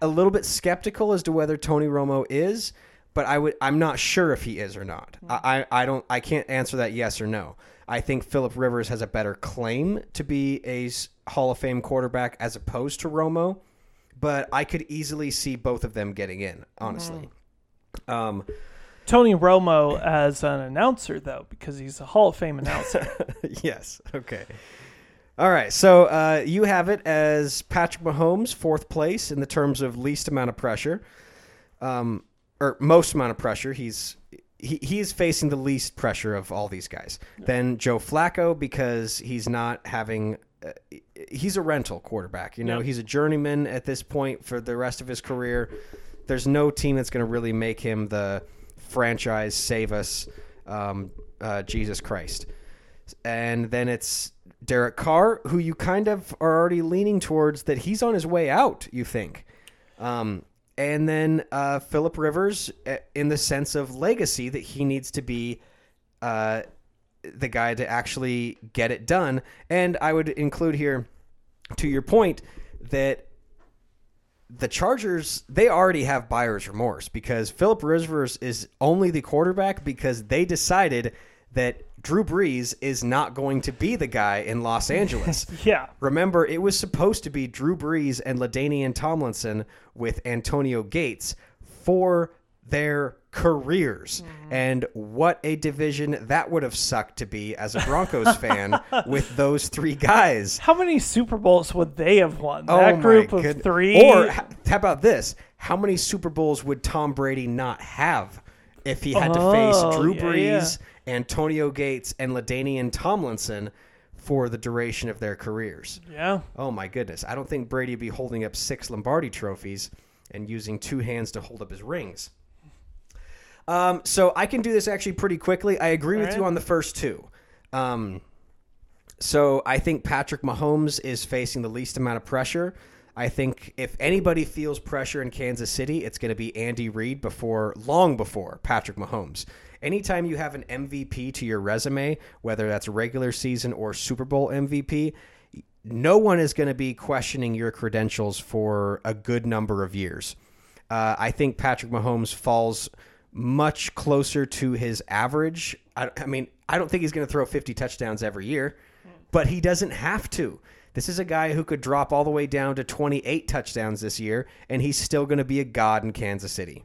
a little bit skeptical as to whether Tony Romo is, but I would I'm not sure if he is or not. I, I don't I can't answer that yes or no. I think Philip Rivers has a better claim to be a Hall of Fame quarterback as opposed to Romo, but I could easily see both of them getting in, honestly. Mm-hmm. Um, Tony Romo as an announcer though, because he's a Hall of Fame announcer. yes. Okay. All right, so uh, you have it as Patrick Mahomes, fourth place in the terms of least amount of pressure, um, or most amount of pressure. He's he, he is facing the least pressure of all these guys. Yeah. Then Joe Flacco because he's not having. Uh, he's a rental quarterback. You know, yeah. he's a journeyman at this point for the rest of his career. There's no team that's going to really make him the franchise save us, um, uh, Jesus Christ. And then it's Derek Carr, who you kind of are already leaning towards that he's on his way out, you think. Um, and then uh, Philip Rivers, uh, in the sense of legacy, that he needs to be uh, the guy to actually get it done. And I would include here, to your point, that the Chargers, they already have buyer's remorse because Philip Rivers is only the quarterback because they decided that Drew Brees is not going to be the guy in Los Angeles. yeah. Remember, it was supposed to be Drew Brees and LaDainian Tomlinson with Antonio Gates for their careers. Mm. And what a division that would have sucked to be as a Broncos fan with those three guys. How many Super Bowls would they have won? Oh that group of good. three? Or how about this? How many Super Bowls would Tom Brady not have if he had oh, to face oh, Drew Brees? Yeah Antonio Gates and LaDainian Tomlinson for the duration of their careers. Yeah. Oh my goodness. I don't think Brady would be holding up six Lombardi trophies and using two hands to hold up his rings. Um, so I can do this actually pretty quickly. I agree All with right. you on the first two. Um, so I think Patrick Mahomes is facing the least amount of pressure. I think if anybody feels pressure in Kansas City, it's going to be Andy Reid before long before Patrick Mahomes anytime you have an MVP to your resume, whether that's regular season or Super Bowl MVP, no one is going to be questioning your credentials for a good number of years. Uh, I think Patrick Mahomes falls much closer to his average. I, I mean, I don't think he's going to throw 50 touchdowns every year, but he doesn't have to. This is a guy who could drop all the way down to 28 touchdowns this year, and he's still going to be a god in Kansas City.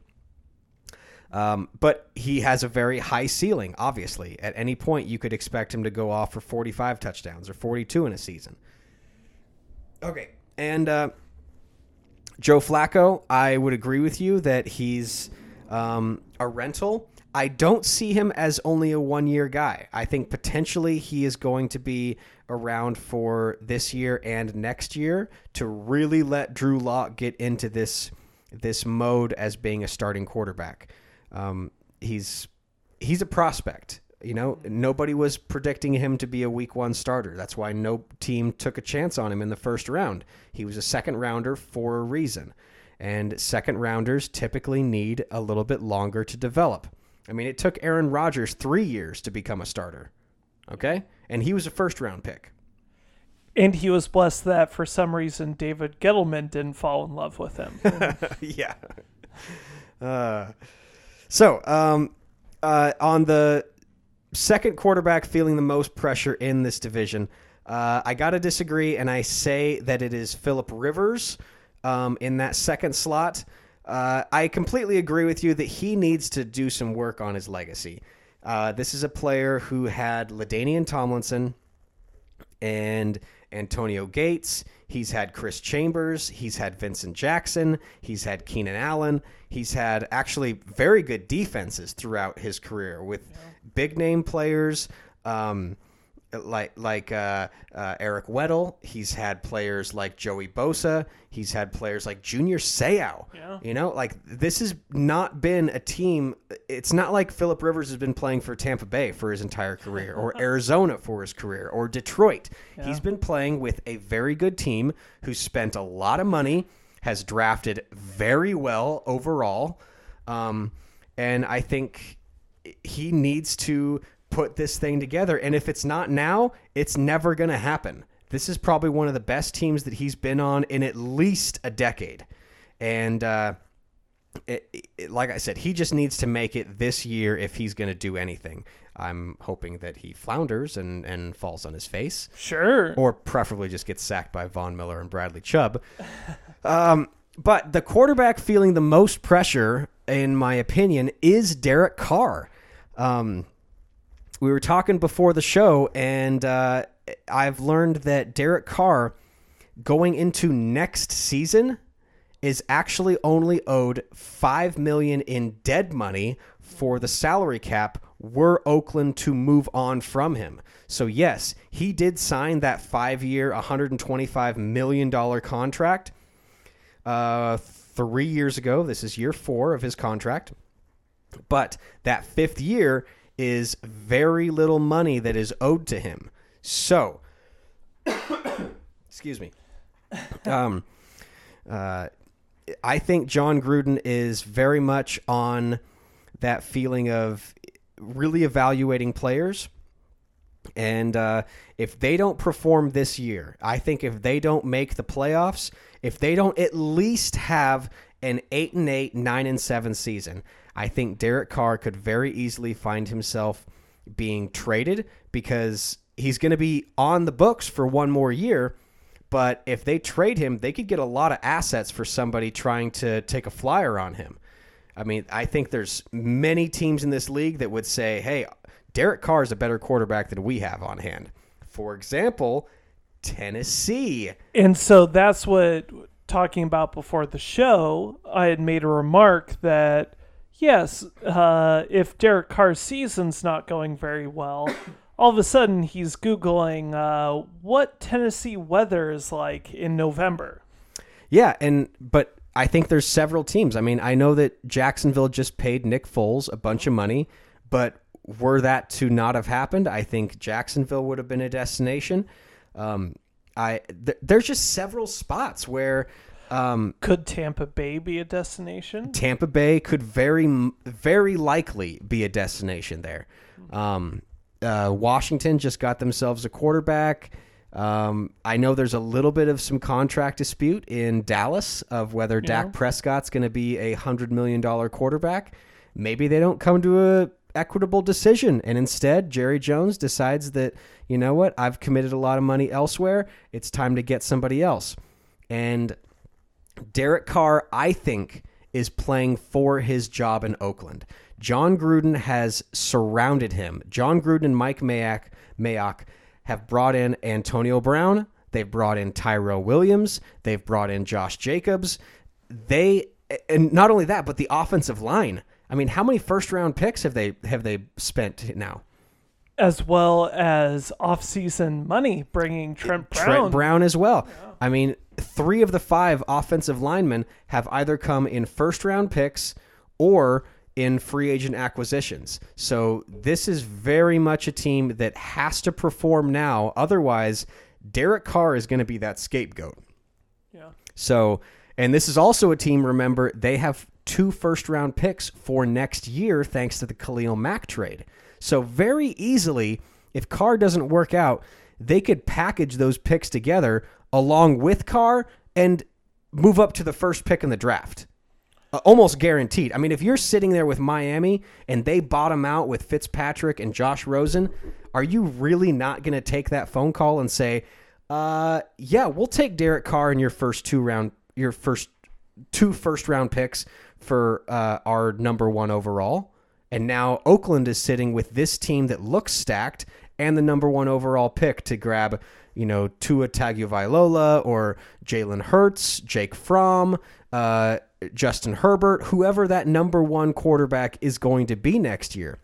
Um, but he has a very high ceiling, obviously. At any point, you could expect him to go off for 45 touchdowns or 42 in a season. Okay. And uh, Joe Flacco, I would agree with you that he's um, a rental. I don't see him as only a one year guy. I think potentially he is going to be around for this year and next year to really let Drew Lock get into this this mode as being a starting quarterback. Um, he's he's a prospect. You know, nobody was predicting him to be a week one starter. That's why no team took a chance on him in the first round. He was a second rounder for a reason. And second rounders typically need a little bit longer to develop. I mean, it took Aaron Rodgers three years to become a starter. Okay? And he was a first round pick. And he was blessed that for some reason David Gettleman didn't fall in love with him. yeah. Uh, so, um, uh, on the second quarterback feeling the most pressure in this division, uh, I got to disagree, and I say that it is Philip Rivers um, in that second slot. Uh, I completely agree with you that he needs to do some work on his legacy. Uh, this is a player who had LaDainian Tomlinson and Antonio Gates. He's had Chris Chambers. He's had Vincent Jackson. He's had Keenan Allen. He's had actually very good defenses throughout his career with yeah. big name players. Um, like like uh, uh, Eric Weddle. He's had players like Joey Bosa. He's had players like Junior Seau. Yeah. You know, like this has not been a team. It's not like Philip Rivers has been playing for Tampa Bay for his entire career, or Arizona for his career, or Detroit. Yeah. He's been playing with a very good team who spent a lot of money, has drafted very well overall, um, and I think he needs to put this thing together. And if it's not now, it's never going to happen. This is probably one of the best teams that he's been on in at least a decade. And uh, it, it, like I said, he just needs to make it this year if he's going to do anything. I'm hoping that he flounders and, and falls on his face. Sure. Or preferably just gets sacked by Von Miller and Bradley Chubb. um, but the quarterback feeling the most pressure, in my opinion, is Derek Carr. Um, we were talking before the show, and uh, I've learned that Derek Carr going into next season is actually only owed five million in dead money for the salary cap were Oakland to move on from him. So yes, he did sign that five-year, 125 million dollar contract uh, three years ago. This is year four of his contract, but that fifth year is very little money that is owed to him. So, excuse me. Um, uh, I think Jon Gruden is very much on that feeling of really evaluating players. And uh, if they don't perform this year, I think if they don't make the playoffs, if they don't at least have an eight and eight, nine and seven season, I think Derek Carr could very easily find himself being traded because he's going to be on the books for one more year. But if they trade him, they could get a lot of assets for somebody trying to take a flyer on him. I mean, I think there's many teams in this league that would say, hey, Derek Carr is a better quarterback than we have on hand. For example, Tennessee. And so that's what talking about before the show, I had made a remark that yes, uh, if Derek Carr's season's not going very well, all of a sudden he's Googling uh, what Tennessee weather is like in November. Yeah, and but I think there's several teams. I mean, I know that Jacksonville just paid Nick Foles a bunch of money, but were that to not have happened, I think Jacksonville would have been a destination. Um, I th- there's just several spots where um, could Tampa Bay be a destination? Tampa Bay could very, very likely be a destination there. Um, uh, Washington just got themselves a quarterback. Um, I know there's a little bit of some contract dispute in Dallas of whether yeah. Dak Prescott's going to be a hundred million dollar quarterback. Maybe they don't come to a equitable decision, and instead Jerry Jones decides that you know what I've committed a lot of money elsewhere. It's time to get somebody else. And Derek Carr, I think, is playing for his job in Oakland. Jon Gruden has surrounded him. Jon Gruden and Mike Mayock, Mayock have brought in Antonio Brown. They've brought in Tyrell Williams. They've brought in Josh Jacobs. They and not only that, but the offensive line I mean, how many first round picks have they have they spent now? As well as off-season money, bringing eh, Trent Brown. Trent Brown as well. I mean, three of the five offensive linemen have either come in first round picks or in free agent acquisitions. So this is very much a team that has to perform now. Otherwise, Derek Carr is going to be that scapegoat. Yeah. So, and this is also a team, remember, they have two first round picks for next year thanks to the Khalil Mack trade. So, very easily, if Carr doesn't work out, they could package those picks together along with Carr and move up to the first pick in the draft. Uh, almost guaranteed. I mean, if you're sitting there with Miami and they bottom out with Fitzpatrick and Josh Rosen, are you really not going to take that phone call and say, uh, yeah, we'll take Derek Carr in your first two round, your first two first round picks for uh, our number one overall. And now Oakland is sitting with this team that looks stacked and the number one overall pick to grab, you know, Tua Tagovailoa or Jalen Hurts, Jake Fromm, uh, Justin Herbert, whoever that number one quarterback is going to be next year.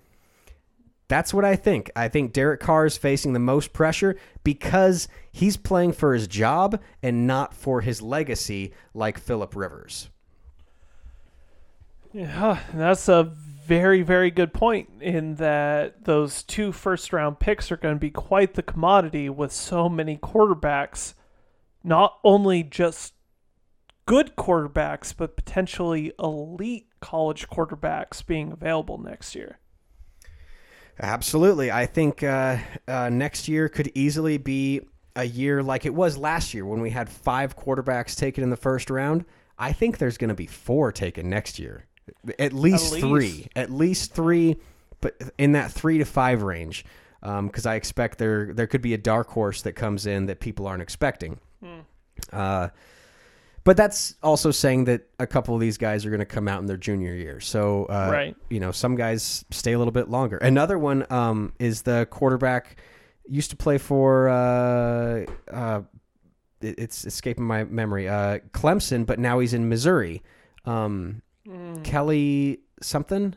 That's what I think. I think Derek Carr is facing the most pressure because he's playing for his job and not for his legacy like Philip Rivers. Yeah, that's a very, very good point in that those two first round picks are going to be quite the commodity with so many quarterbacks, not only just good quarterbacks, but potentially elite college quarterbacks being available next year. Absolutely. I think uh, uh, next year could easily be a year like it was last year when we had five quarterbacks taken in the first round. I think there's going to be four taken next year. At least, At three. At least three, but in that three to five range. Because I expect there there could be a dark horse that comes in that people aren't expecting. Uh, but that's also saying that a couple of these guys are going to come out in their junior year. So, uh, Right. you know, some guys stay a little bit longer. Another one um, is the quarterback used to play for. Uh, uh, it- it's escaping my memory. Uh, Clemson, but now he's in Missouri. Um, Kelly something.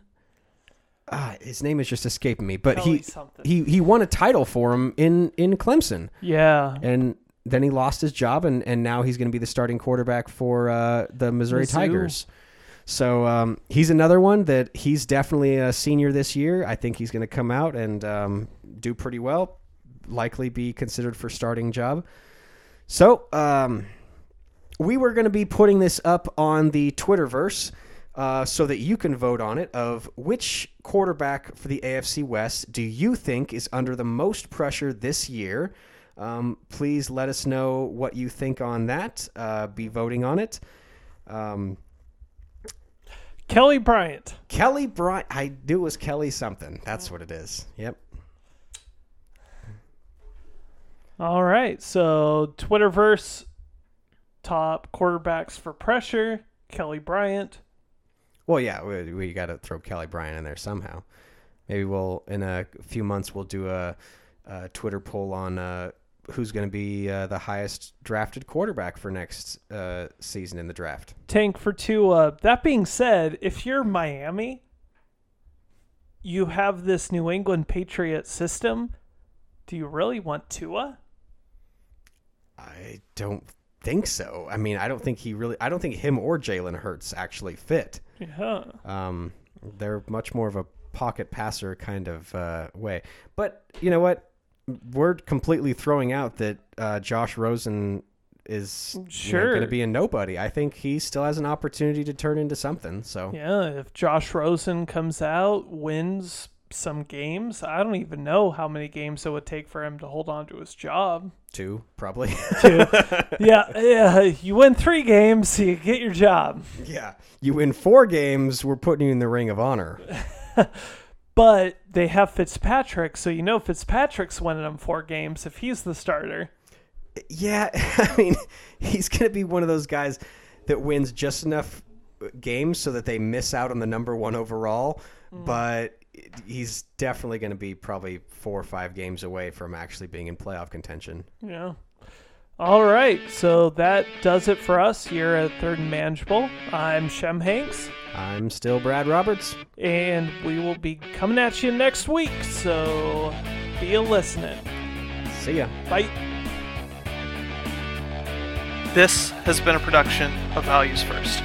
Ah, his name is just escaping me. But Kelly he something. he he won a title for him in in Clemson Yeah. and then he lost his job, and, and now he's going to be the starting quarterback for uh, the Missouri Mizzou. Tigers. So um, he's another one that he's definitely a senior this year. I think he's going to come out and um, do pretty well, likely be considered for starting job. So um, we were going to be putting this up on the Twitterverse uh, so that you can vote on it of which quarterback for the AFC West do you think is under the most pressure this year. Um, please let us know what you think on that. Uh, be voting on it. Um, Kelly Bryant. Kelly Bryant. I knew it was Kelly something. That's what it is. Yep. All right. So Twitterverse top quarterbacks for pressure. Kelly Bryant. Well, yeah, we, we got to throw Kelly Bryant in there somehow. Maybe we'll in a few months we'll do a, a Twitter poll on uh, who's going to be uh, the highest drafted quarterback for next uh, season in the draft. Tank for Tua. That being said, if you're Miami, you have this New England Patriot system. Do you really want Tua? I don't think so. I mean, I don't think he really. I don't think him or Jalen Hurts actually fit. Yeah. Um, they're much more of a pocket passer kind of uh, way. But you know what? We're completely throwing out that uh, Josh Rosen is Sure. going to be a nobody. I think he still has an opportunity to turn into something. So Yeah, if Josh Rosen comes out, wins some games, I don't even know how many games it would take for him to hold on to his job. two probably. Two. yeah, yeah, you win three games, you get your job. yeah, you win four games, we're putting you in the ring of honor. But they have Fitzpatrick, so you know Fitzpatrick's winning them four games if he's the starter. Yeah, I mean, he's going to be one of those guys that wins just enough games so that they miss out on the number one overall, mm. but he's definitely going to be probably four or five games away from actually being in playoff contention. Yeah. All right, so that does it for us here at Third and Manageable. I'm Shem Hanks. I'm still Brad Roberts. And we will be coming at you next week, so be a listening. See ya. Bye. This has been a production of Values First.